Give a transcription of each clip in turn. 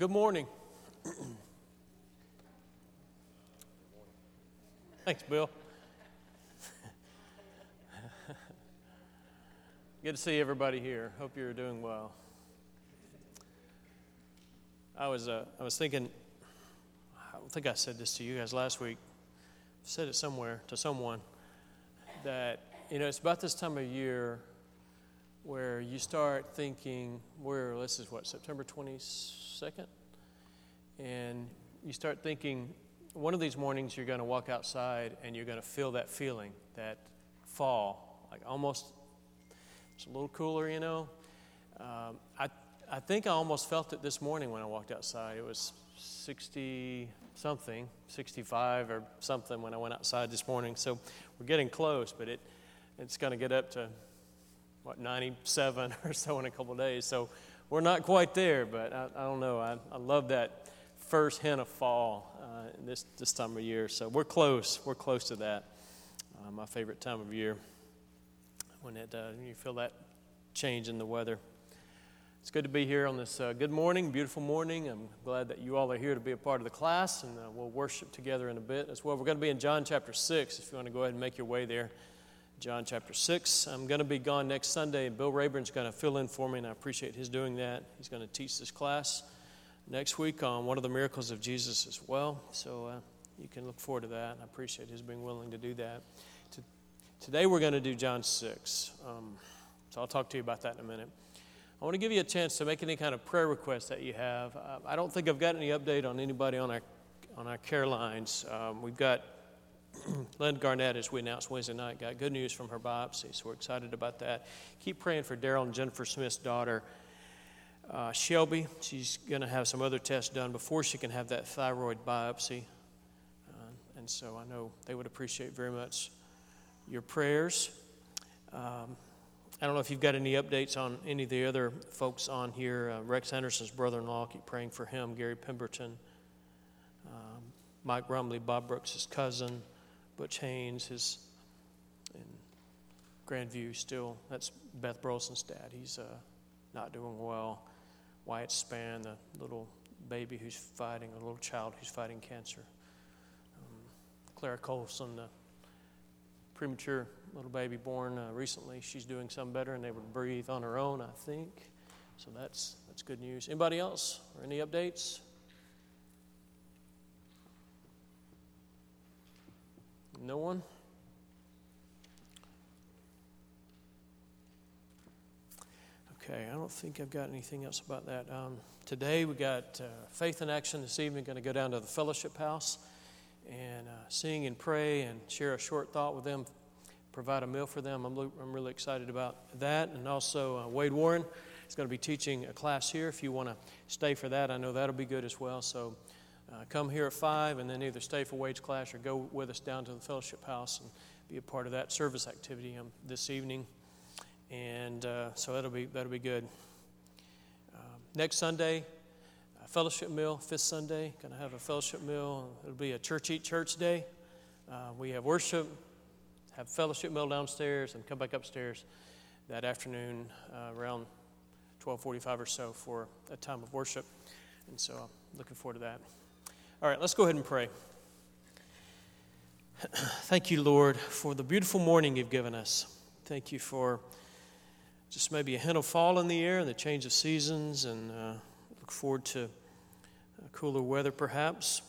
good morning. Thanks, Bill. Good to see everybody here. Hope you're doing well. I was, uh, I was thinking, I think I said this to you guys last week. I said it somewhere to someone that, you know, it's about this time of year where you start thinking, where, this is what, September 22nd? And you start thinking, one of these mornings you're going to walk outside and you're going to feel that feeling, that fall, like almost, it's a little cooler, you know. Um, I, I think I almost felt it this morning when I walked outside. It was 60 something, 65 or something when I went outside this morning. So we're getting close, but it, it's going to get up to, what, 97 or so in a couple days. So we're not quite there, but I, I don't know. I, I love that first hint of fall uh, this, this time of year. So we're close. We're close to that. Uh, my favorite time of year when it, uh, you feel that change in the weather. It's good to be here on this uh, good morning, beautiful morning. I'm glad that you all are here to be a part of the class, and uh, we'll worship together in a bit as well. We're going to be in John chapter 6, if you want to go ahead and make your way there. John chapter 6. I'm going to be gone next Sunday, and Bill Rayburn's going to fill in for me, and I appreciate his doing that. He's going to teach this class next week on one of the miracles of Jesus as well. So uh, you can look forward to that. I appreciate his being willing to do that. To, today we're going to do John 6. Um, so I'll talk to you about that in a minute. I want to give you a chance to make any kind of prayer request that you have. I don't think I've got any update on anybody on our on our care lines. Um, we've got Lynn Garnett, as we announced Wednesday night, got good news from her biopsy, so we're excited about that. Keep praying for Daryl and Jennifer Smith's daughter, uh, Shelby. She's going to have some other tests done before she can have that thyroid biopsy. Uh, and so I know they would appreciate very much your prayers. Um, I don't know if you've got any updates on any of the other folks on here. Uh, Rex Anderson's brother in law, keep praying for him. Gary Pemberton, um, Mike Rumley, Bob Brooks, cousin, Butch Haynes, his in Grandview still. That's Beth Brolson's dad. He's uh, not doing well. Wyatt Span, the little baby who's fighting, a little child who's fighting cancer. Um, Clara Colson, the premature little baby born uh, recently. She's doing some better and able to breathe on her own, I think. So that's, that's good news. Anybody else or any updates? No one? Okay, I don't think I've got anything else about that. Um, today we got uh, Faith in Action this evening, going to go down to the fellowship house and uh, sing and pray and share a short thought with them provide a meal for them. I'm, I'm really excited about that. And also, uh, Wade Warren is going to be teaching a class here. If you want to stay for that, I know that'll be good as well. So uh, come here at 5 and then either stay for Wade's class or go with us down to the fellowship house and be a part of that service activity um, this evening. And uh, so that'll be, that'll be good. Um, next Sunday, fellowship meal, fifth Sunday, going to have a fellowship meal. It'll be a church eat church day. Uh, we have worship have fellowship meal downstairs and come back upstairs that afternoon uh, around 12:45 or so for a time of worship. And so I'm looking forward to that. All right, let's go ahead and pray. Thank you, Lord, for the beautiful morning you've given us. Thank you for just maybe a hint of fall in the air and the change of seasons, and uh, look forward to cooler weather perhaps.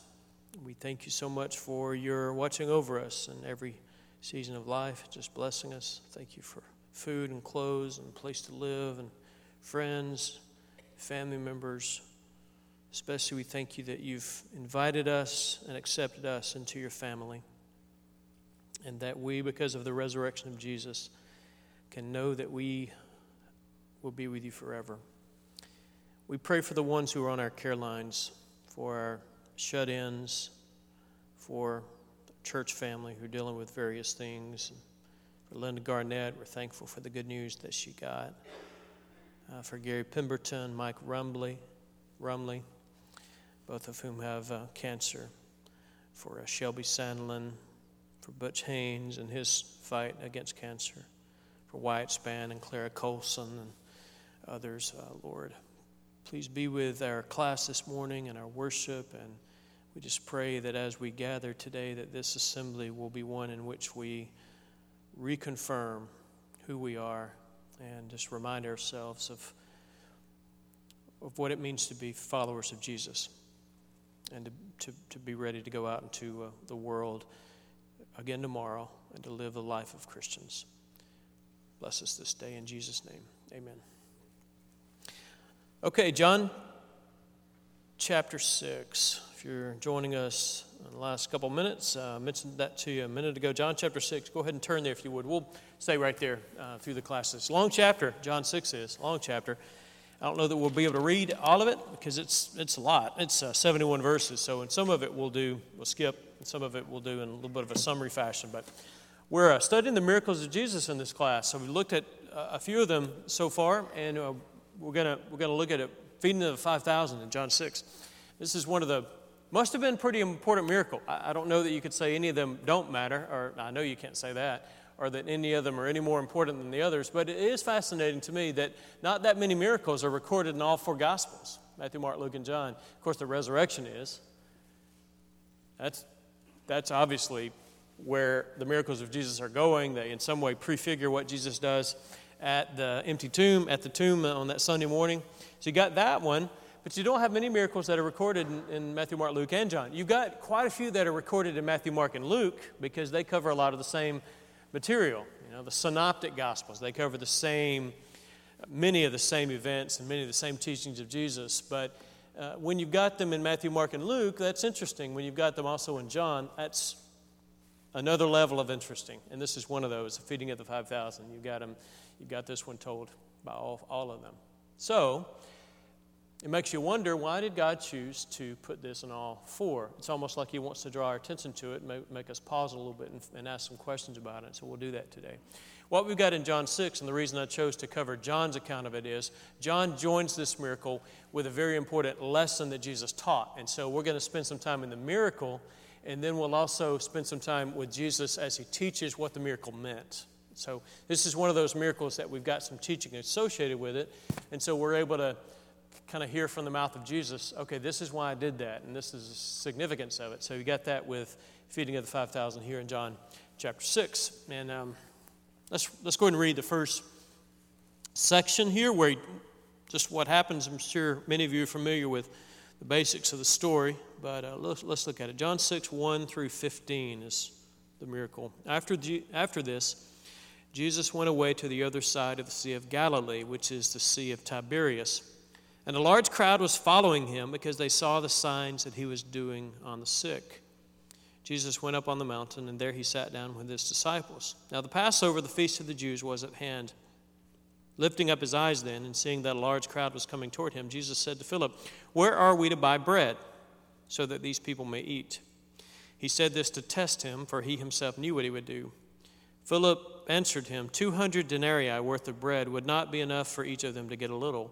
We thank you so much for your watching over us in every season of life, just blessing us. Thank you for food and clothes and place to live and friends, family members. Especially, we thank you that you've invited us and accepted us into your family. And that we, because of the resurrection of Jesus, can know that we will be with you forever. We pray for the ones who are on our care lines, for our shut ins, for church family who are dealing with various things. For Linda Garnett, we're thankful for the good news that she got. Uh, for Gary Pemberton, Mike Rumley, Rumley, both of whom have uh, cancer. For uh, Shelby Sandlin, for Butch Haynes and his fight against cancer. For Wyatt Span and Clara Colson and others, uh, Lord. Please be with our class this morning and our worship. And we just pray that as we gather today, that this assembly will be one in which we reconfirm who we are and just remind ourselves of, of what it means to be followers of Jesus and to, to, to be ready to go out into uh, the world again tomorrow and to live the life of Christians. Bless us this day in Jesus' name. Amen. Okay, John chapter 6. If you're joining us in the last couple minutes, uh, I mentioned that to you a minute ago. John chapter 6. Go ahead and turn there if you would. We'll stay right there uh, through the classes. Long chapter, John 6 is. Long chapter. I don't know that we'll be able to read all of it because it's, it's a lot. It's uh, 71 verses. So, in some of it we'll do, we'll skip, and some of it we'll do in a little bit of a summary fashion. But we're uh, studying the miracles of Jesus in this class. So, we looked at uh, a few of them so far, and uh, we're going we're gonna look at it, feeding of the 5,000 in John 6. This is one of the, must have been pretty important miracle. I, I don't know that you could say any of them don't matter, or I know you can't say that or that any of them are any more important than the others, but it is fascinating to me that not that many miracles are recorded in all four Gospels Matthew, Mark, Luke, and John. Of course, the resurrection is. That's, that's obviously where the miracles of Jesus are going. They, in some way, prefigure what Jesus does at the empty tomb, at the tomb uh, on that Sunday morning. So you got that one, but you don't have many miracles that are recorded in, in Matthew, Mark, Luke, and John. You've got quite a few that are recorded in Matthew, Mark, and Luke because they cover a lot of the same material. You know, the synoptic gospels, they cover the same, many of the same events and many of the same teachings of Jesus. But uh, when you've got them in Matthew, Mark, and Luke, that's interesting. When you've got them also in John, that's another level of interesting. And this is one of those, the feeding of the 5,000. You've got them, you've got this one told by all, all of them. So, it makes you wonder why did God choose to put this in all four? It's almost like He wants to draw our attention to it, make, make us pause a little bit and, and, ask some questions about it. So we'll do that today. What we've got in John 6, and the reason I chose to cover John's account of it is John joins this miracle with a very important lesson that Jesus taught. And so we're going to spend some time in the miracle, and then we'll also spend some time with Jesus as He teaches what the miracle meant. So this is one of those miracles that we've got some teaching associated with it, and so we're able to kind of hear from the mouth of Jesus, okay, this is why I did that, and this is the significance of it. So you got that with feeding of the 5,000 here in John chapter 6. And um, let's, let's go ahead and read the first section here where just what happens. I'm sure many of you are familiar with the basics of the story, but uh, let's, let's look at it. John 6, 1 through 15 is the miracle. After, G- after this, Jesus went away to the other side of the Sea of Galilee, which is the Sea of Tiberias. And a large crowd was following him because they saw the signs that he was doing on the sick. Jesus went up on the mountain, and there he sat down with his disciples. Now, the Passover, the feast of the Jews, was at hand. Lifting up his eyes then, and seeing that a large crowd was coming toward him, Jesus said to Philip, Where are we to buy bread so that these people may eat? He said this to test him, for he himself knew what he would do. Philip answered him, Two hundred denarii worth of bread would not be enough for each of them to get a little.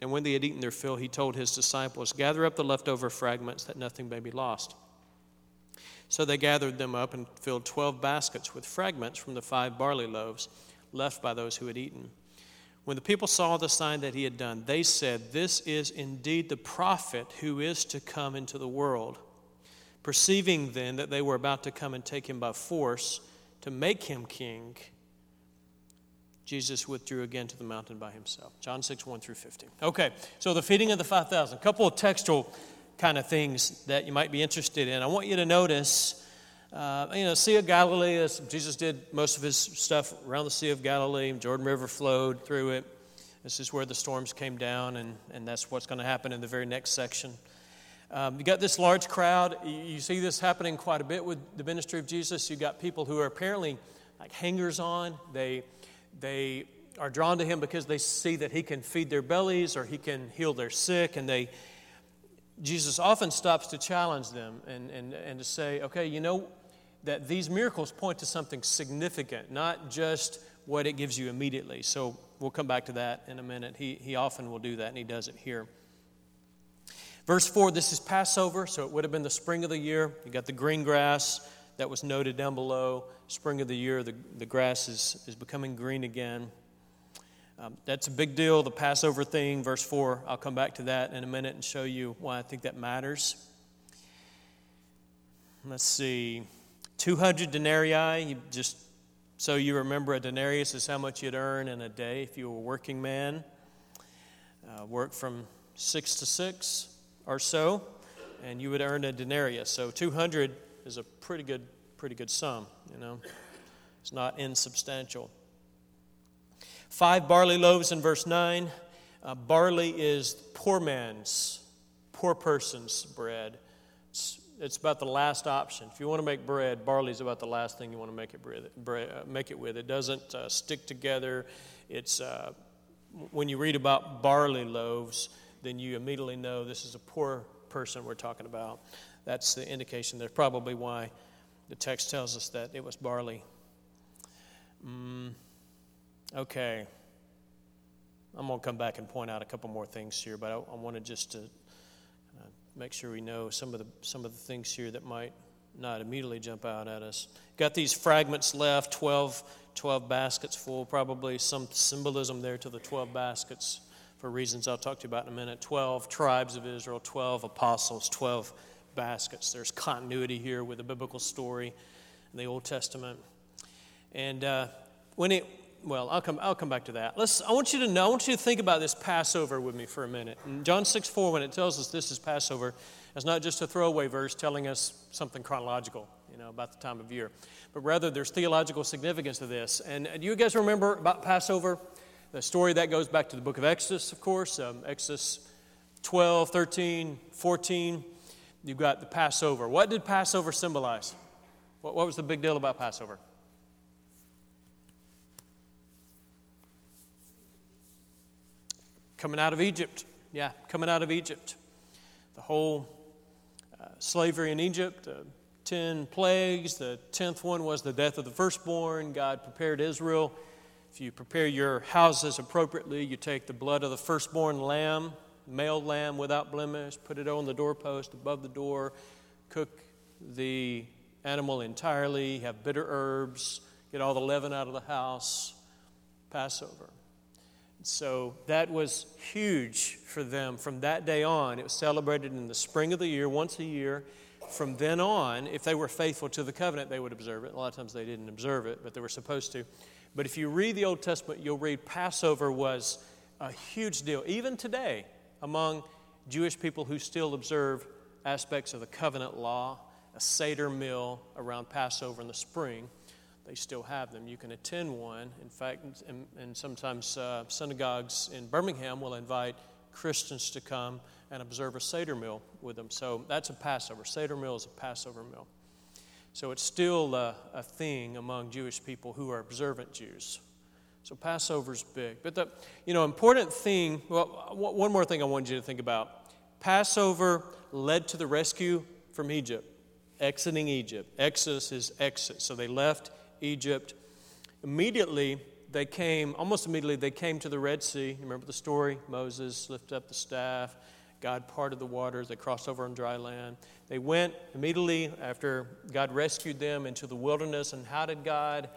And when they had eaten their fill, he told his disciples, Gather up the leftover fragments that nothing may be lost. So they gathered them up and filled twelve baskets with fragments from the five barley loaves left by those who had eaten. When the people saw the sign that he had done, they said, This is indeed the prophet who is to come into the world. Perceiving then that they were about to come and take him by force to make him king, Jesus withdrew again to the mountain by himself. John 6, 1 through 15. Okay, so the feeding of the 5,000. A couple of textual kind of things that you might be interested in. I want you to notice, uh, you know, Sea of Galilee, Jesus did most of his stuff around the Sea of Galilee. Jordan River flowed through it. This is where the storms came down, and, and that's what's going to happen in the very next section. Um, you got this large crowd. You, see this happening quite a bit with the ministry of Jesus. You got people who are apparently like hangers on. They they are drawn to him because they see that he can feed their bellies or he can heal their sick, and they Jesus often stops to challenge them and, and, and to say, okay, you know that these miracles point to something significant, not just what it gives you immediately. So we'll come back to that in a minute. He, he often will do that, and he does it here. Verse 4 this is Passover, so it would have been the spring of the year. You got the green grass that was noted down below. Spring of the year, the, the grass is, is becoming green again. Um, that's a big deal, the Passover thing. Verse 4, I'll come back to that in a minute and show you why I think that matters. Let's see. 200 denarii, just so you remember a denarius is how much you'd earn in a day if you were a working man. Uh, work from six to six or so, and you would earn a denarius. So 200 is a pretty good, pretty good sum, you know. It's not insubstantial. Five barley loaves in verse 9. Uh, barley is poor man's, poor person's bread. It's, it's, about the last option. If you want to make bread, barley is about the last thing you want to make it, bread, uh, make it with. It doesn't uh, stick together. It's, uh, when you read about barley loaves, then you immediately know this is a poor person we're talking about. That's the indication. There's probably why the text tells us that it was barley. Mm, okay. I'm going to come back and point out a couple more things here, but I, I wanted just to uh, make sure we know some of the some of the things here that might not immediately jump out at us. Got these fragments left, 12, 12 baskets full, probably some symbolism there to the 12 baskets for reasons I'll talk to you about in a minute. 12 tribes of Israel, 12 apostles, 12 baskets. There's continuity here with the biblical story in the Old Testament. And uh, when it, well, I'll come, I'll come back to that. Let's, I want you to know, I want you to think about this Passover with me for a minute. In John 6 4, when it tells us this is Passover, it's not just a throwaway verse telling us something chronological, you know, about the time of year, but rather there's theological significance to this. And do you guys remember about Passover? The story that goes back to the book of Exodus, of course, um, Exodus 12, 13, 14. You've got the Passover. What did Passover symbolize? What, what was the big deal about Passover? Coming out of Egypt. Yeah, coming out of Egypt. The whole uh, slavery in Egypt, uh, 10 plagues. The 10th one was the death of the firstborn. God prepared Israel if you prepare your houses appropriately, you take the blood of the firstborn lamb, male lamb without blemish, put it on the doorpost above the door, cook the animal entirely, have bitter herbs, get all the leaven out of the house, Passover. So that was huge for them from that day on. It was celebrated in the spring of the year, once a year. From then on, if they were faithful to the covenant, they would observe it. A lot of times they didn't observe it, but they were supposed to. But if you read the Old Testament, you'll read Passover was a huge deal, even today, among Jewish people who still observe aspects of the covenant law, a Seder meal around Passover in the spring. They still have them. You can attend one. In fact, and, and sometimes uh, synagogues in Birmingham will invite Christians to come and observe a Seder meal with them. So that's a Passover. Seder meal is a Passover meal. So it's still a, a thing among Jewish people who are observant Jews. So Passover's big. But the you know important thing, well, one more thing I wanted you to think about. Passover led to the rescue from Egypt, exiting Egypt. Exodus is exit. So they left Egypt. Immediately they came, almost immediately they came to the Red Sea. You remember the story? Moses lifted up the staff. God parted the waters. They crossed over on dry land. They went immediately after God rescued them into the wilderness. And how did God,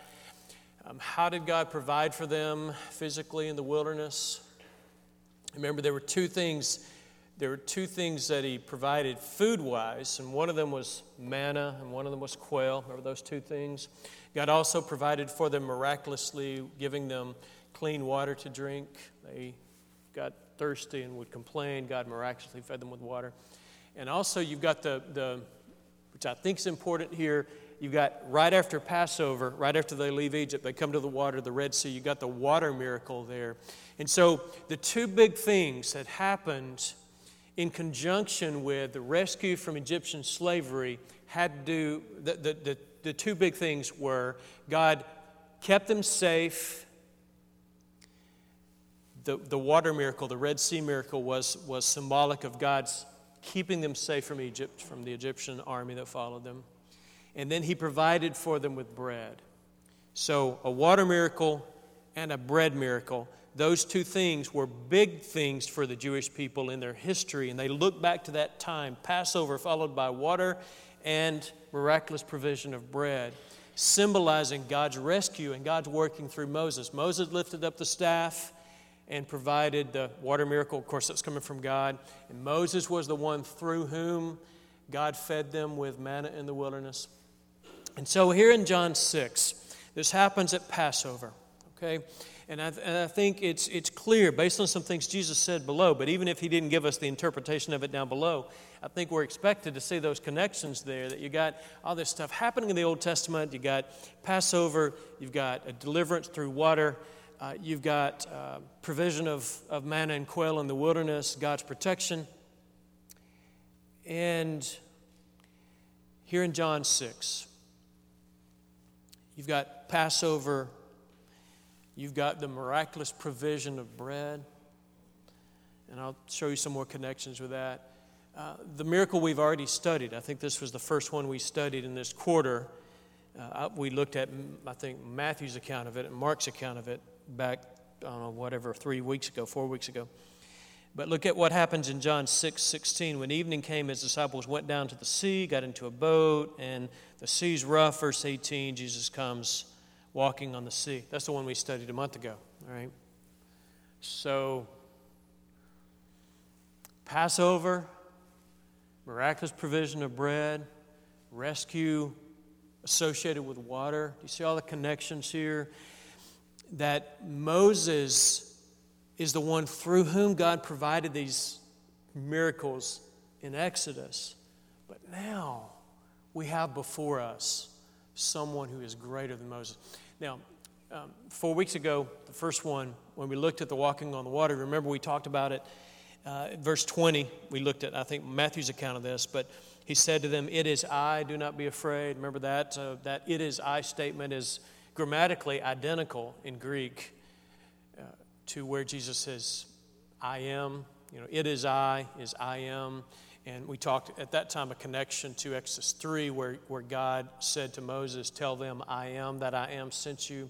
um, how did God provide for them physically in the wilderness? Remember, there were two things. There were two things that He provided food-wise, and one of them was manna, and one of them was quail. Remember those two things. God also provided for them miraculously, giving them clean water to drink. They got thirsty and would complain. God miraculously fed them with water. And also, you've got the, the which I think is important here, you've got right after Passover, right after they leave Egypt, they come to the water, the Red Sea, you've got the water miracle there. And so, the two big things that happened in conjunction with the rescue from Egyptian slavery had to do, the, the, the, the two big things were God kept them safe the, the water miracle, the Red Sea miracle, was, was symbolic of God's keeping them safe from Egypt, from the Egyptian army that followed them. And then he provided for them with bread. So, a water miracle and a bread miracle. Those two things were big things for the Jewish people in their history, and they look back to that time Passover, followed by water and miraculous provision of bread, symbolizing God's rescue and God's working through Moses. Moses lifted up the staff and provided the water miracle. Of course, that's coming from God. And Moses was the one through whom God fed them with manna in the wilderness. And so here in John 6, this happens at Passover, okay? And I, and I, think it's, it's clear based on some things Jesus said below, but even if he didn't give us the interpretation of it down below, I think we're expected to see those connections there that you got all this stuff happening in the Old Testament. You got Passover, you've got a deliverance through water, uh, you've got uh, provision of, of manna and quail in the wilderness, God's protection. And here in John 6, you've got Passover, you've got the miraculous provision of bread. And I'll show you some more connections with that. Uh, the miracle we've already studied, I think this was the first one we studied in this quarter. Uh, we looked at, I think, Matthew's account of it and Mark's account of it back, I don't know, whatever, three weeks ago, four weeks ago. But look at what happens in John 6 16. When evening came, his disciples went down to the sea, got into a boat, and the sea's rough. Verse 18, Jesus comes walking on the sea. That's the one we studied a month ago, all right? So, Passover, miraculous provision of bread, rescue associated with water. Do you see all the connections here? that Moses is the one through whom God provided these miracles in Exodus. But now we have before us someone who is greater than Moses. Now, um, four weeks ago, the first one, when we looked at the walking on the water, remember we talked about it. Uh, verse 20, we looked at, I think, Matthew's account of this, but he said to them, It is I, do not be afraid. Remember that? Uh, that it is I statement is grammatically identical in Greek to where Jesus says, I am. You know, it is I, is I am. And we talked at that time a connection to Exodus 3, where, where God said to Moses, Tell them, I am that I am sent you.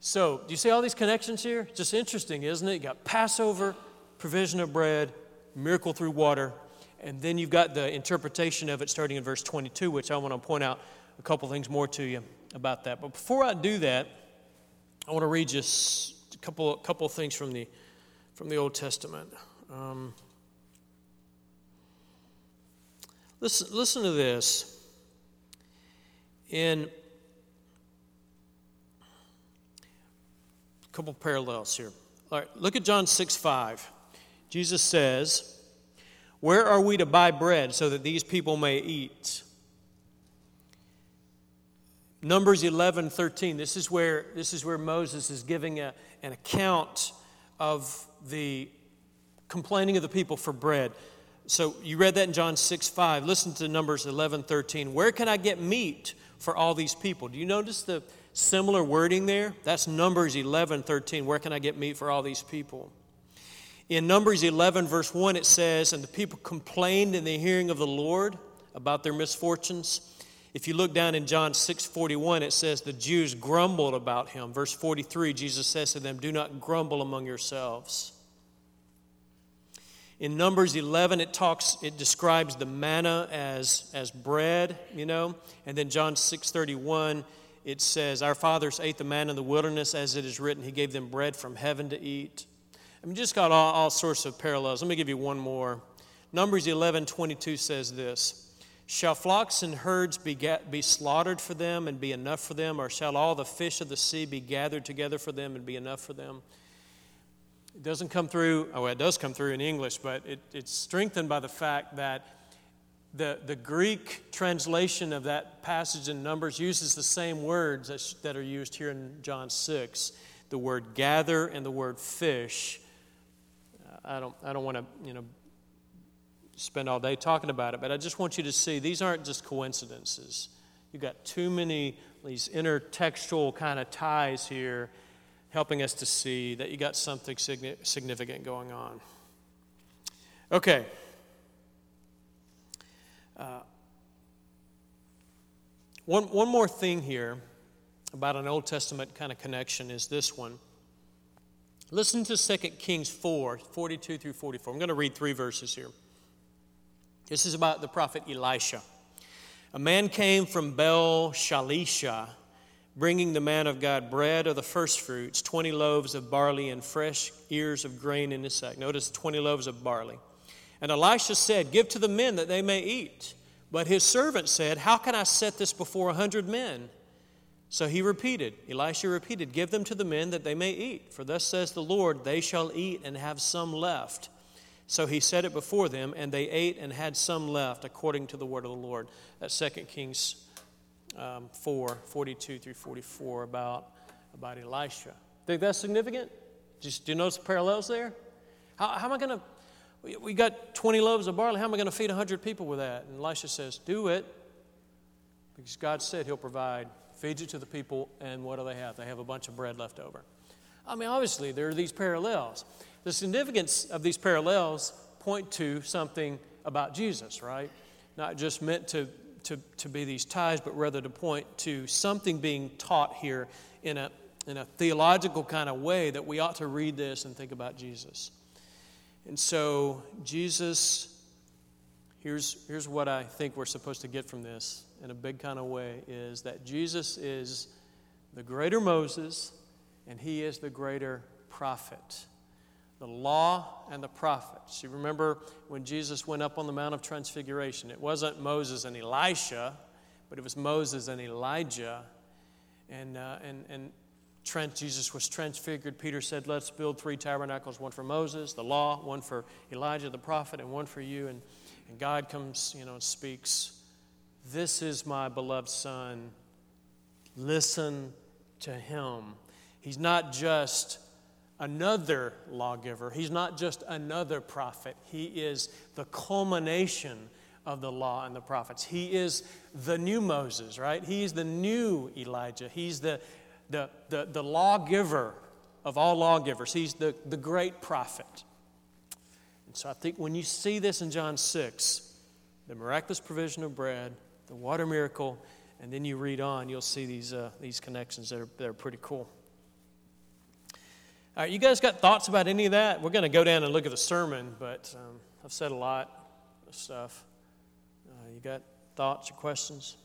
So, do you see all these connections here? Just interesting, isn't it? You got Passover, provision of bread, miracle through water, and then you've got the interpretation of it starting in verse 22, which I want to point out a couple things more to you about that. But before I do that, I want to read just couple, couple things from the, from the Old Testament. Um, listen, listen to this. In a couple parallels here. All right, look at John 6 5. Jesus says, Where are we to buy bread so that these people may eat? Numbers 11, 13. This is where, this is where Moses is giving a, an account of the complaining of the people for bread. So you read that in John 6, 5. Listen to Numbers 11, 13. Where can I get meat for all these people? Do you notice the similar wording there? That's Numbers 11, 13. Where can I get meat for all these people? In Numbers 11, verse 1, it says, And the people complained in the hearing of the Lord about their misfortunes. If you look down in John 6 41, it says, The Jews grumbled about him. Verse 43, Jesus says to them, Do not grumble among yourselves. In Numbers 11, it talks, it describes the manna as, as bread, you know. And then John 6 31, it says, Our fathers ate the manna in the wilderness, as it is written, He gave them bread from heaven to eat. I mean, just got all, all sorts of parallels. Let me give you one more. Numbers 11 22 says this. Shall flocks and herds be, be slaughtered for them and be enough for them, or shall all the fish of the sea be gathered together for them and be enough for them? It doesn't come through, oh, it does come through in English, but it, it's strengthened by the fact that the, the Greek translation of that passage in Numbers uses the same words that, that are used here in John 6 the word gather and the word fish. I don't, I don't want to you know, spend all day talking about it, but I just want you to see these aren't just coincidences. You've got too many these intertextual kind of ties here helping us to see that you got something significant going on. Okay. Uh, one, one more thing here about an Old Testament kind of connection is this one. Listen to 2 Kings 4 42 through 44. I'm going to read three verses here. This is about the prophet Elisha. A man came from Baal Shalisha, bringing the man of God bread of the first fruits, 20 loaves of barley and fresh ears of grain in his sack. Notice 20 loaves of barley. And Elisha said, Give to the men that they may eat. But his servant said, How can I set this before a hundred men? So he repeated, Elisha repeated, Give them to the men that they may eat. For thus says the Lord, They shall eat and have some left. So he set it before them, and they ate and had some left, according to the word of the Lord. That's 2 Kings um, 4 42 through 44 about, about Elisha. Think that's significant? Just, do you notice the parallels there? How, how am I going to? We got 20 loaves of barley. How am I going to feed 100 people with that? And Elisha says, Do it. Because God said He'll provide. Feeds it to the people, and what do they have? They have a bunch of bread left over. I mean, obviously, there are these parallels. The significance of these parallels point to something about Jesus, right? Not just meant to, to, to be these ties, but rather to point to something being taught here in a, in a theological kind of way that we ought to read this and think about Jesus. And so, Jesus, here's, here's what I think we're supposed to get from this in a big kind of way is that Jesus is the greater Moses and he is the greater prophet the law and the prophets. You remember when Jesus went up on the Mount of Transfiguration, it wasn't Moses and Elisha, but it was Moses and Elijah. And, uh, and, and Trent, Jesus was transfigured. Peter said, Let's build three tabernacles one for Moses, the law, one for Elijah the prophet, and one for you. And, and God comes, you know, and speaks, This is my beloved Son. Listen to him. He's not just another lawgiver. He's not just another prophet, he is the culmination of the law and the prophets. He is the new Moses, right? He's the new Elijah. He's the, the, the, the lawgiver of all lawgivers. He's the, the great prophet. And so I think when you see this in John 6, the miraculous provision of bread, the water miracle, and then you read on, you'll see these, uh, these connections that are, that are pretty cool. All right, you guys got thoughts about any of that? We're going to go down and look at the sermon, but um, I've said a lot of stuff. Uh, you got thoughts or questions?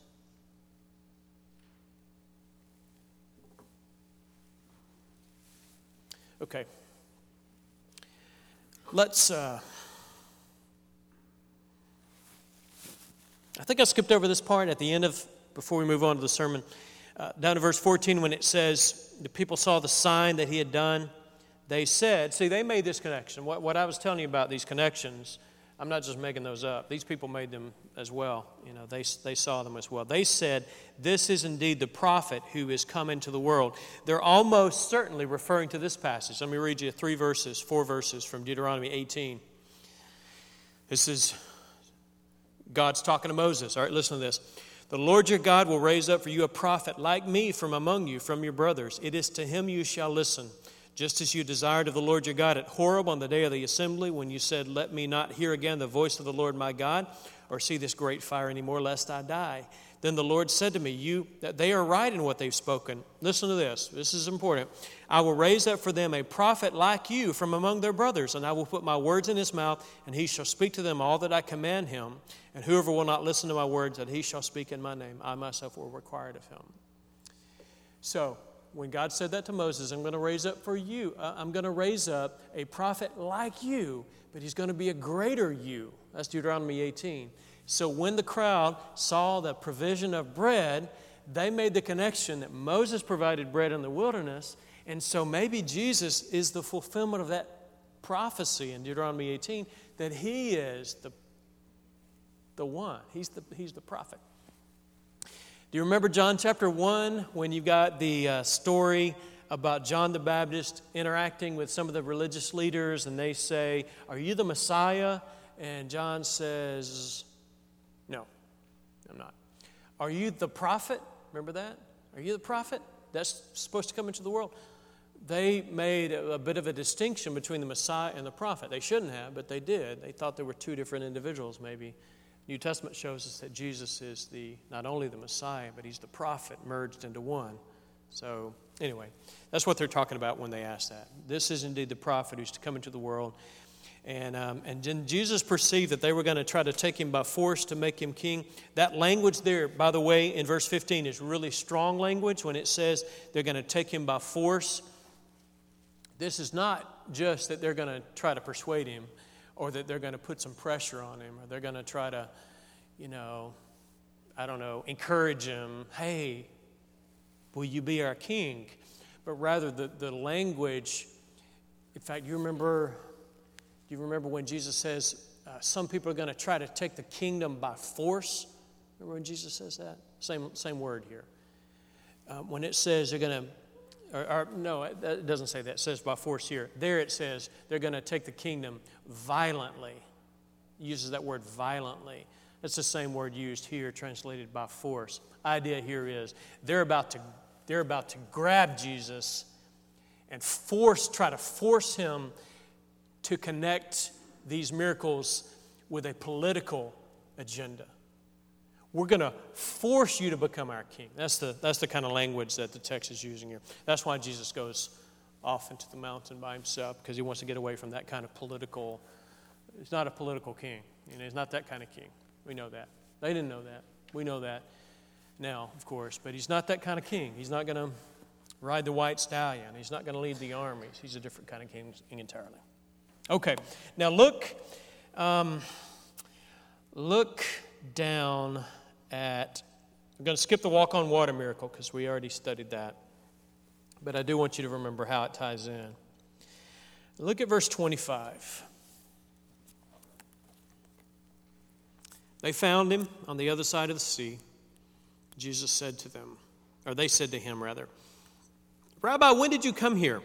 Okay. Let's. Uh, I think I skipped over this part at the end of, before we move on to the sermon. Uh, down to verse 14, when it says, The people saw the sign that he had done they said, see, they made this connection. What, what I was telling you about these connections, I'm not just making those up. These people made them as well. You know, they, they saw them as well. They said, This is indeed the prophet who is come into the world. They're almost certainly referring to this passage. Let me read you three verses, four verses from Deuteronomy 18. This is God's talking to Moses. All right, listen to this. The Lord your God will raise up for you a prophet like me from among you, from your brothers. It is to him you shall listen. Just as you desired of the Lord your God at Horeb on the day of the assembly, when you said, Let me not hear again the voice of the Lord my God, or see this great fire anymore, lest I die. Then the Lord said to me, You that they are right in what they've spoken. Listen to this. This is important. I will raise up for them a prophet like you from among their brothers, and I will put my words in his mouth, and he shall speak to them all that I command him. And whoever will not listen to my words, that he shall speak in my name, I myself will require it of him. So when God said that to Moses, I'm going to raise up for you, uh, I'm going to raise up a prophet like you, but he's going to be a greater you. That's Deuteronomy 18. So when the crowd saw the provision of bread, they made the connection that Moses provided bread in the wilderness, and so maybe Jesus is the fulfillment of that prophecy in Deuteronomy 18 that he is the, the one, he's the, he's the prophet. Do you remember John chapter 1 when you got the uh, story about John the Baptist interacting with some of the religious leaders and they say, Are you the Messiah? And John says, No, I'm not. Are you the prophet? Remember that? Are you the prophet that's supposed to come into the world? They made a, a bit of a distinction between the Messiah and the prophet. They shouldn't have, but they did. They thought there were two different individuals, maybe. New Testament shows us that Jesus is the not only the Messiah, but he's the prophet merged into one. So, anyway, that's what they're talking about when they ask that. This is indeed the prophet who's to come into the world. And, um, and then Jesus perceived that they were going to try to take him by force to make him king. That language there, by the way, in verse 15 is really strong language when it says they're going to take him by force. This is not just that they're going to try to persuade him or that they're going to put some pressure on him or they're going to try to, you know, I don't know, encourage him. Hey, will you be our king? But rather, the, the language, in fact, you remember do you remember when Jesus says, uh, Some people are going to try to take the kingdom by force? Remember when Jesus says that? Same, same word here. Uh, when it says they're going to, or, or, no, it doesn't say that. It says by force here. There it says they're going to take the kingdom violently. It uses that word violently. That's the same word used here, translated by force. Idea here is they're about to, they're about to grab Jesus and force, try to force him to connect these miracles with a political agenda. We're going to force you to become our king. That's the, that's the kind of language that the text is using here. That's why Jesus goes off into the mountain by himself, because he wants to get away from that kind of political. He's not a political king. You know, he's not that kind of king. We know that. They didn't know that. We know that now, of course. But he's not that kind of king. He's not going to ride the white stallion. He's not going to lead the armies. He's a different kind of king entirely. Okay, now look, um, look down at. I'm going to skip the walk on water miracle because we already studied that. But I do want you to remember how it ties in. Look at verse 25. They found him on the other side of the sea. Jesus said to them, or they said to him, rather, Rabbi, when did you come here?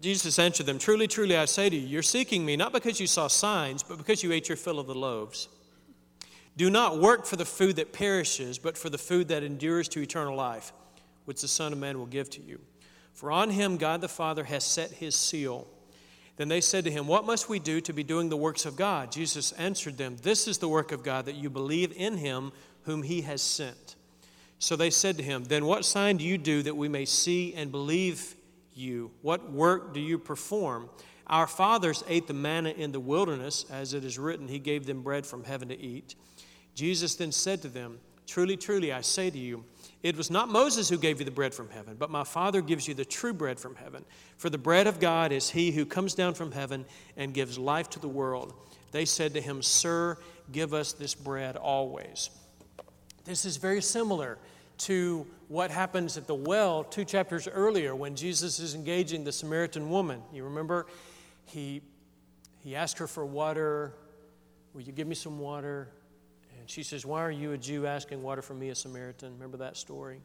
Jesus answered them, Truly, truly, I say to you, you're seeking me not because you saw signs, but because you ate your fill of the loaves. Do not work for the food that perishes, but for the food that endures to eternal life, which the Son of Man will give to you. For on him God the Father has set his seal. Then they said to him, What must we do to be doing the works of God? Jesus answered them, This is the work of God, that you believe in him whom he has sent. So they said to him, Then what sign do you do that we may see and believe you? What work do you perform? Our fathers ate the manna in the wilderness, as it is written, He gave them bread from heaven to eat. Jesus then said to them, Truly, truly, I say to you, it was not Moses who gave you the bread from heaven, but my Father gives you the true bread from heaven. For the bread of God is he who comes down from heaven and gives life to the world. They said to him, Sir, give us this bread always. This is very similar to what happens at the well two chapters earlier when Jesus is engaging the Samaritan woman. You remember? He, he asked her for water. Will you give me some water? And she says, Why are you a Jew asking water from me, a Samaritan? Remember that story?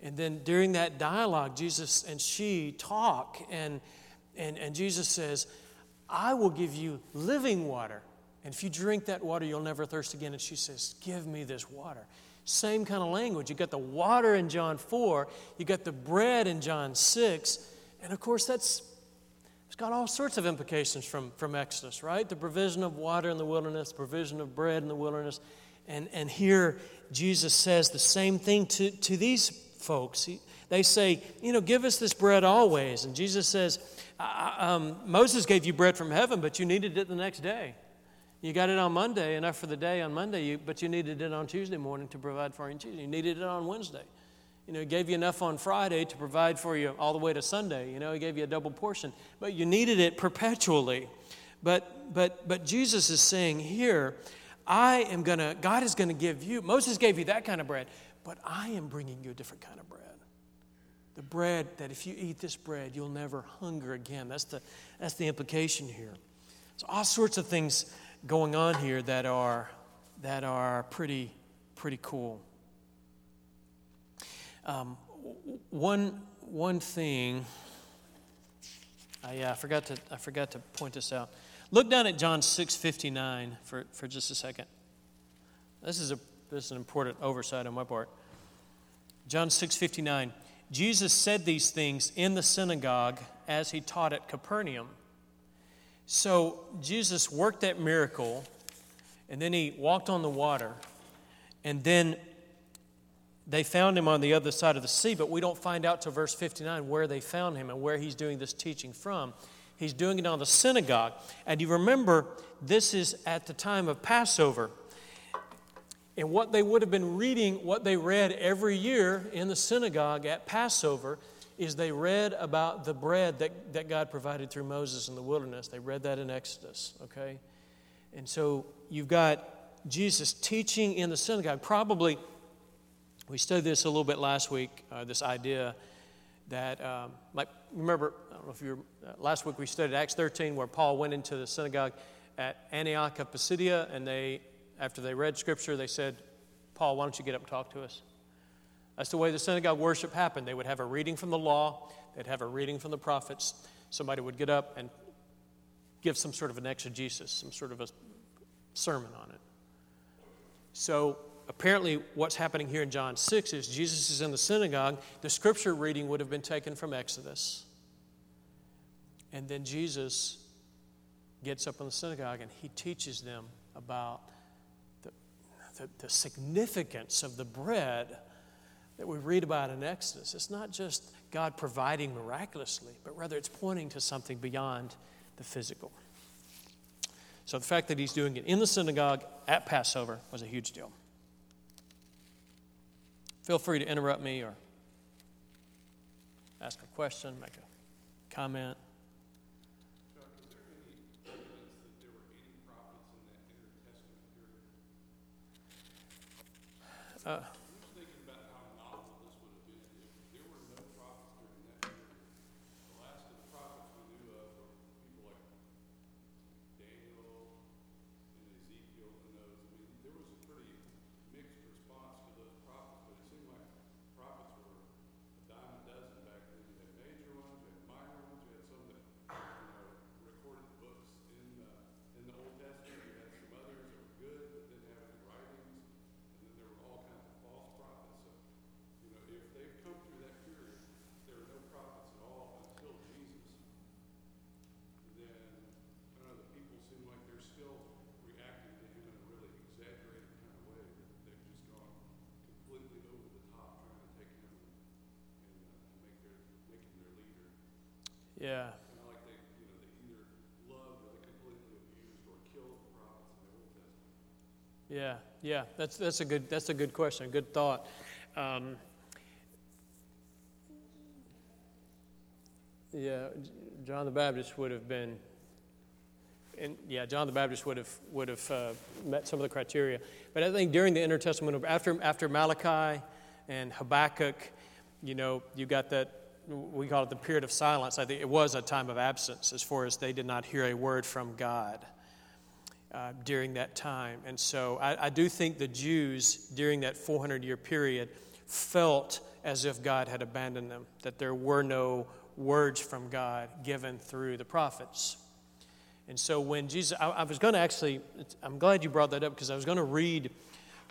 And then during that dialogue, Jesus and she talk, and, and, and Jesus says, I will give you living water. And if you drink that water, you'll never thirst again. And she says, Give me this water. Same kind of language. You got the water in John 4, you got the bread in John 6, and of course that's it's got all sorts of implications from, from Exodus, right? The provision of water in the wilderness, provision of bread in the wilderness. And, and here Jesus says the same thing to, to these folks. He, they say, you know, give us this bread always. And Jesus says, um, Moses gave you bread from heaven, but you needed it the next day. You got it on Monday, enough for the day on Monday, you, but you needed it on Tuesday morning to provide for you You needed it on Wednesday. You know, he gave you enough on Friday to provide for you all the way to Sunday. You know, he gave you a double portion, but you needed it perpetually. But but but Jesus is saying here, I am gonna. God is gonna give you. Moses gave you that kind of bread, but I am bringing you a different kind of bread. The bread that if you eat this bread, you'll never hunger again. That's the that's the implication here. So all sorts of things going on here that are, that are pretty, pretty cool. Um, one, one thing, I, uh, forgot to, I forgot to point this out. Look down at John 6.59 for, for just a second. This is, a, this is an important oversight on my part. John 6.59. Jesus said these things in the synagogue as he taught at Capernaum. So Jesus worked that miracle, And then he walked on the water. And then they found him on the other side of the sea, but we don't find out till verse 59 where they found him and where he's doing this teaching from. He's doing it on the synagogue. And you remember, this is at the time of Passover. And what they would have been reading, what they read every year in the synagogue at Passover, is they read about the bread that, that God provided through Moses in the wilderness. They read that in Exodus, okay? And so you've got Jesus teaching in the synagogue. Probably, we studied this a little bit last week, uh, this idea that, um, like, remember, I don't know if you uh, last week we studied Acts 13 where Paul went into the synagogue at Antioch of Pisidia and they after they read scripture, they said, Paul, why don't you get up and talk to us? That's the way the synagogue worship happened. They would have a reading from the law, they'd have a reading from the prophets. Somebody would get up and give some sort of an exegesis, some sort of a sermon on it. So apparently, what's happening here in John 6 is Jesus is in the synagogue. The scripture reading would have been taken from Exodus. And then Jesus gets up in the synagogue and he teaches them about the, the significance of the bread that we read about in Exodus. It's not just God providing miraculously, but rather it's pointing to something beyond the physical. So the fact that he's doing it in the synagogue at Passover was a huge deal. Feel free to interrupt me or ask a question, make a comment. Uh, Yeah. Yeah, yeah, that's, that's, a good, that's a good question, a good thought. Um, yeah, John the Baptist would have been, and yeah, John the Baptist would have, would have uh, met some of the criteria. But I think during the intertestamental, after, after Malachi and Habakkuk, you know, you got that we call it the period of silence. I think it was a time of absence as far as they did not hear a word from God uh, during that time. And so I, I do think the Jews during that 400 year period felt as if God had abandoned them, that there were no words from God given through the prophets. And so when Jesus, I, I was going to actually, I'm glad you brought that up because I was going to read.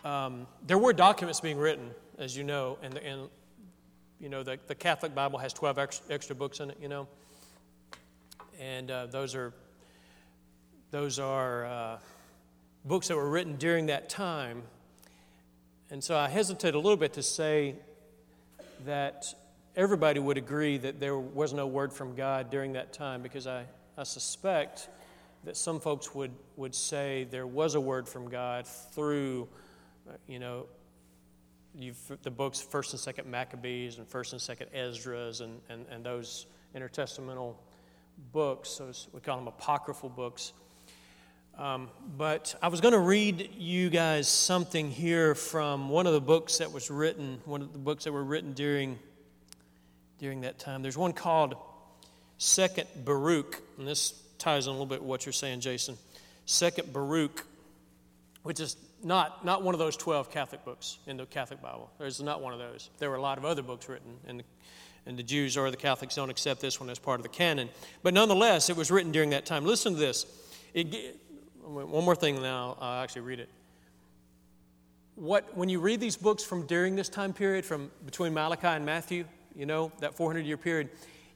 Um, there were documents being written, as you know, in, the, in you know, the, the Catholic Bible has 12 extra, extra books in it, you know. And uh, those are, those are uh, books that were written during that time. And so I hesitate a little bit to say that everybody would agree that there was no word from God during that time because I, I suspect that some folks would, would say there was a word from God through, uh, you know, you've the books First and Second Maccabees and First and Second Esdras and, and, and those intertestamental books. Those we call them apocryphal books. Um, but I was going to read you guys something here from one of the books that was written, one of the books that were written during during that time. There's one called Second Baruch, and this ties in a little bit with what you're saying, Jason. Second Baruch, which is not, not one of those 12 Catholic books in the Catholic Bible. There's not one of those. There were a lot of other books written, and the, and the Jews or the Catholics don't accept this one as part of the canon. But nonetheless, it was written during that time. Listen to this. It, one more thing, now I'll actually read it. What, when you read these books from during this time period, from between Malachi and Matthew, you know, that 400 year period,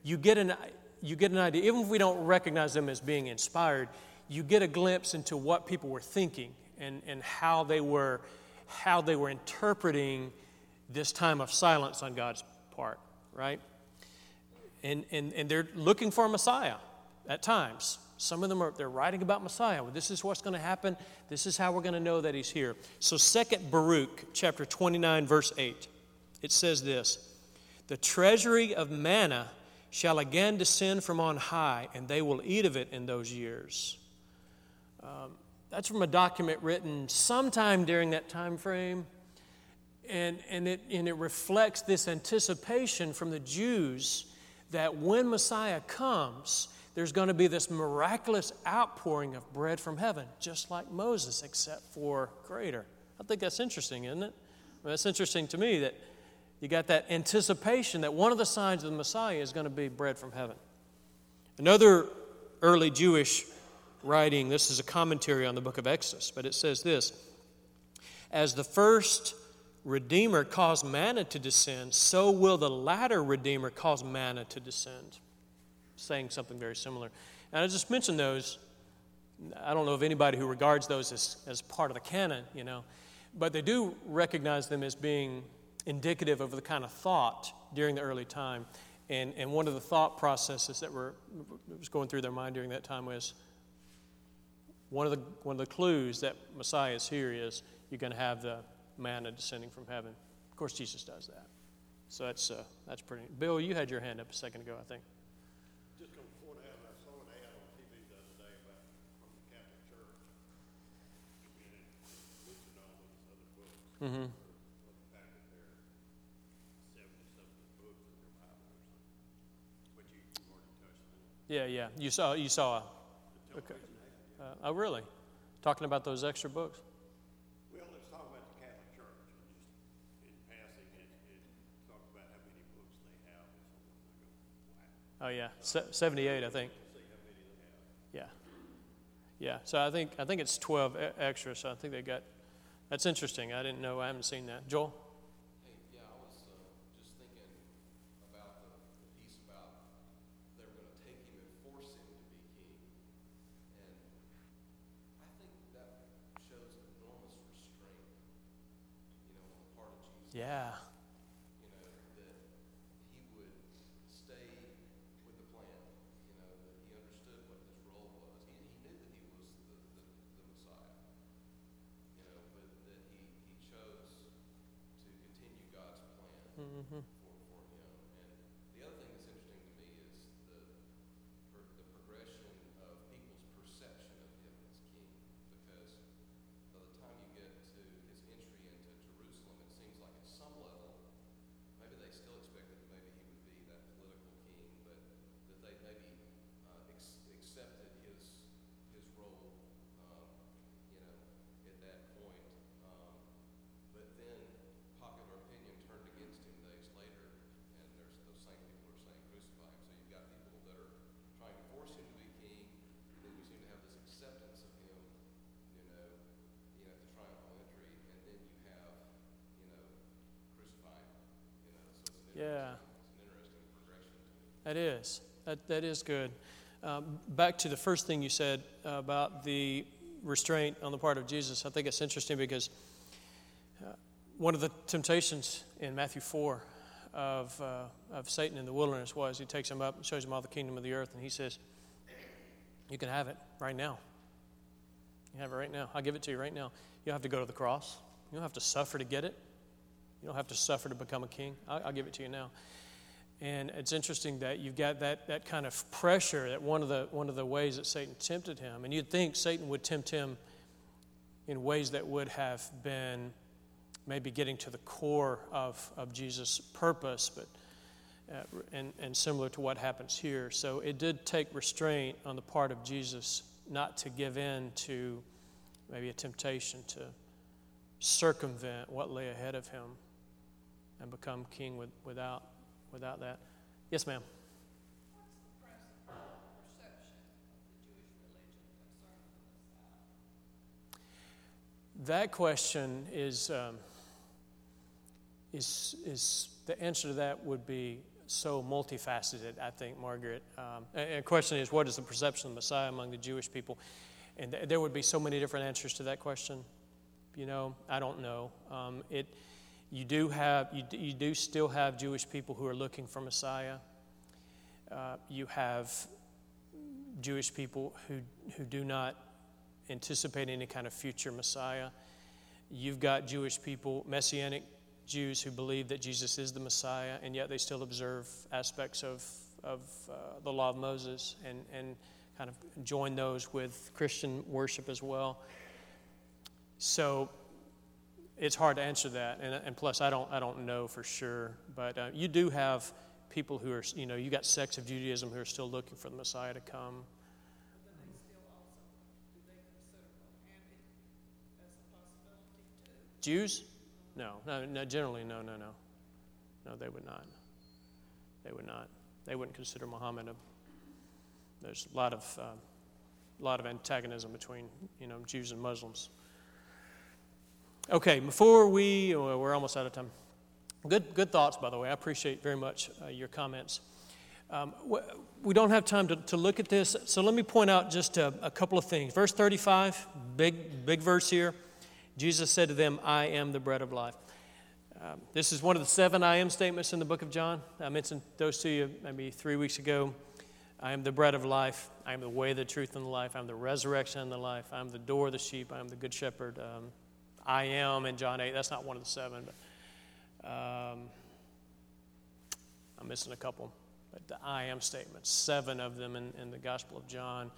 you get, an, you get an idea, even if we don't recognize them as being inspired, you get a glimpse into what people were thinking and, and how, they were, how they were interpreting this time of silence on God's part, right? And, and, and they're looking for a Messiah at times. Some of them are they're writing about Messiah. Well, this is what's going to happen. This is how we're going to know that he's here. So, second Baruch, chapter 29, verse 8, it says this The treasury of manna shall again descend from on high, and they will eat of it in those years. That's from a document written sometime during that time frame. And, and, it, and it reflects this anticipation from the Jews that when Messiah comes, there's going to be this miraculous outpouring of bread from heaven, just like Moses, except for greater. I think that's interesting, isn't it? That's interesting to me that you got that anticipation that one of the signs of the Messiah is going to be bread from heaven. Another early Jewish writing, this is a commentary on the book of Exodus, but it says this As the first Redeemer caused manna to descend, so will the latter Redeemer cause manna to descend saying something very similar. And I just mentioned those. I don't know of anybody who regards those as, as part of the canon, you know, but they do recognize them as being indicative of the kind of thought during the early time. And, and one of the thought processes that were was going through their mind during that time was one of the, one of the clues that Messiah is here is you're going to have the manna descending from heaven. Of course, Jesus does that. So that's, uh, that's pretty. Bill, you had your hand up a second ago, I think. Mm-hmm. Yeah, yeah. You saw, you saw. Okay. Uh, oh, really? Talking about those extra books? Well, let's talk about the Catholic Church. Just in passing, it, it talk about how many books they have. Oh yeah, Se- seventy-eight, I think. Yeah, yeah. So I think I think it's twelve extra. So I think they got that's interesting. I didn't know. I haven't seen that. Joel? Hey, yeah, I was uh, just thinking about the, the piece about they were going to take him and force him to be king. And I think that shows enormous restraint, you know, on the part of Jesus. Yeah. Yeah. That is. That, that is good. Um, back to the first thing you said about the restraint on the part of Jesus, I think it's interesting because uh, one of the temptations in Matthew 4 of, uh, of Satan in the wilderness was he takes him up and shows him all the kingdom of the earth, and he says, You can have it right now. You have it right now. I'll give it to you right now. You don't have to go to the cross, you don't have to suffer to get it. You don't have to suffer to become a king. I'll, I'll give it to you now. And it's interesting that you've got that, that kind of pressure that one of, the, one of the ways that Satan tempted him. And you'd think Satan would tempt him in ways that would have been maybe getting to the core of, of Jesus' purpose, but uh, and, and similar to what happens here. So it did take restraint on the part of Jesus not to give in to maybe a temptation to circumvent what lay ahead of him and become king with, without, without that. Yes, ma'am. That question is, um, is, is the answer to that would be so multifaceted, I think, Margaret. Um, and the question is, what is the perception of the Messiah among the Jewish people? And th- there would be so many different answers to that question. You know, I don't know. Um, it, you do have, you, you do still have Jewish people who are looking for Messiah. Uh, you have Jewish people who, who do not anticipate any kind of future Messiah. You've got Jewish people, Messianic Jews, who believe that Jesus is the Messiah, and yet they still observe aspects of, of uh, the law of Moses and, and kind of join those with Christian worship as well. So it's hard to answer that, and, and plus I don't I don't know for sure, but uh, you do have people who are you know you got sects of Judaism who are still looking for the Messiah to come. Jews? No, no, no, generally, no, no, no. No, they would not. They would not. They wouldn't consider Muhammad a. There's a lot of, uh, lot of antagonism between, you know, Jews and Muslims. Okay, before we, oh, we're almost out of time. Good, good thoughts, by the way. I appreciate very much uh, your comments. Um, we don't have time to, to look at this, so let me point out just a, a couple of things. Verse 35, big, big verse here. Jesus said to them, I am the bread of life. Um, this is one of the seven I am statements in the book of John. I mentioned those to you maybe three weeks ago. I am the bread of life. I am the way, the truth, and the life. I'm the resurrection and the life. I'm the door of the sheep. I am the good shepherd. Um, I am in John 8. That's not one of the seven, but um, I'm missing a couple. But the I am statements, seven of them in, in the Gospel of John.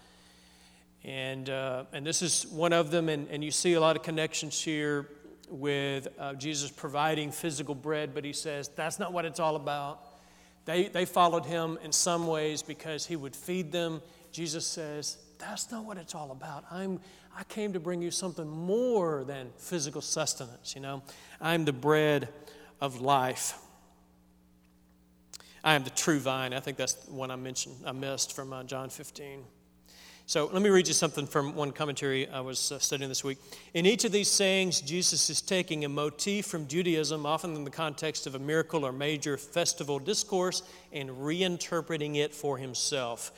And, uh, and this is one of them, and, and you see a lot of connections here with uh, Jesus providing physical bread, but he says that's not what it's all about. They, they followed him in some ways because he would feed them. Jesus says, That's not what it's all about. I'm, I came to bring you something more than physical sustenance, you know. I'm the bread of life. I am the true vine. I think that's the one I mentioned, I missed from uh, John 15. So let me read you something from one commentary I was uh, studying this week. In each of these sayings, Jesus is taking a motif from Judaism, often in the context of a miracle or major festival discourse, and reinterpreting it for himself.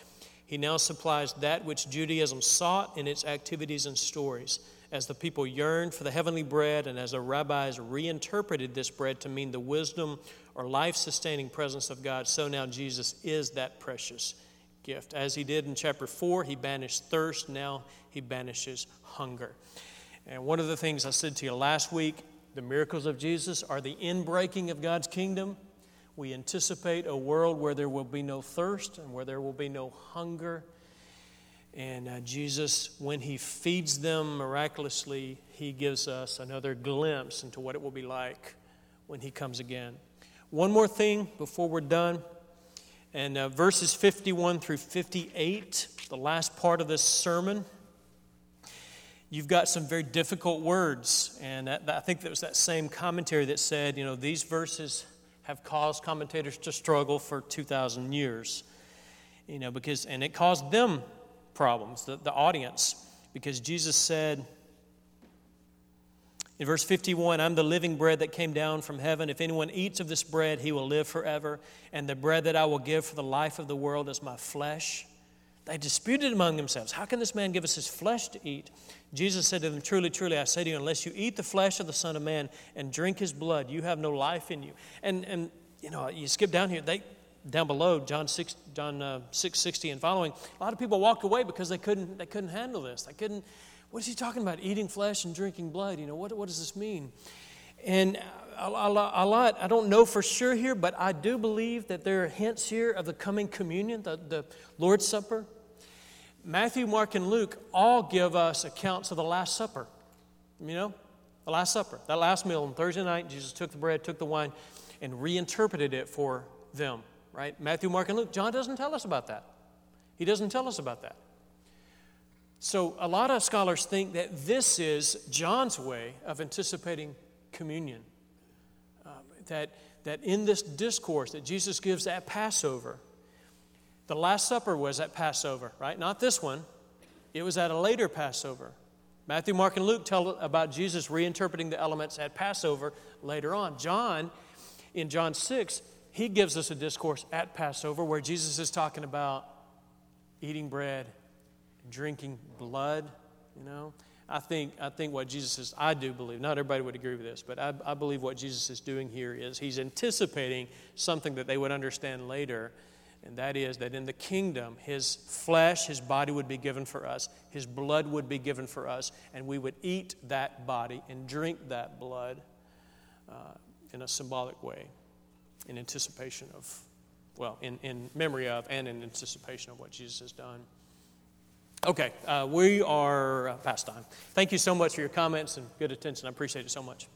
He now supplies that which Judaism sought in its activities and stories. As the people yearned for the heavenly bread, and as the rabbis reinterpreted this bread to mean the wisdom or life sustaining presence of God, so now Jesus is that precious gift. As he did in chapter 4, he banished thirst, now he banishes hunger. And one of the things I said to you last week the miracles of Jesus are the inbreaking of God's kingdom. We anticipate a world where there will be no thirst and where there will be no hunger. And uh, Jesus, when He feeds them miraculously, He gives us another glimpse into what it will be like when He comes again. One more thing before we're done. And uh, verses 51 through 58, the last part of this sermon, you've got some very difficult words. And I think that was that same commentary that said, you know, these verses have caused commentators to struggle for 2,000 years. You know, because, and it caused them problems, the, the audience, because Jesus said, in verse 51, I'm the living bread that came down from heaven. If anyone eats of this bread, he will live forever. And the bread that I will give for the life of the world is my flesh. They disputed among themselves, How can this man give us his flesh to eat? Jesus said to them, Truly, truly, I say to you, unless you eat the flesh of the Son of Man and drink his blood, you have no life in you. And, and you know, you skip down here, they, down below, John 6, John, uh, 6 60 and following, a lot of people walked away because they couldn't, they couldn't handle this. They couldn't, what is he talking about? Eating flesh and drinking blood? You know, what, what does this mean? And a, lot, I don't know for sure here, but I do believe that there are hints here of the coming communion, the, the Lord's Supper. Matthew, Mark, and Luke all give us accounts of the Last Supper. You know, the Last Supper, that last meal on Thursday night, Jesus took the bread, took the wine, and reinterpreted it for them, right? Matthew, Mark, and Luke. John doesn't tell us about that. He doesn't tell us about that. So, a lot of scholars think that this is John's way of anticipating communion. Um, that, that in this discourse that Jesus gives at Passover, the Last Supper was at Passover, right? Not this one, it was at a later Passover. Matthew, Mark, and Luke tell about Jesus reinterpreting the elements at Passover later on. John, in John 6, he gives us a discourse at Passover where Jesus is talking about eating bread drinking blood You know, I think I think what Jesus is. I do believe. Not everybody would agree with this, but I, I believe what Jesus is doing here is he's anticipating something that they would understand later, and that is that in the kingdom, his flesh, his body would be given for us, his blood would be given for us, and we would eat that body and drink that blood uh, in a symbolic way, in anticipation of, well, in, in memory of and in anticipation of what Jesus has done. Okay, uh, we are uh, past time. Thank you so much for your comments and good attention. I appreciate it so much.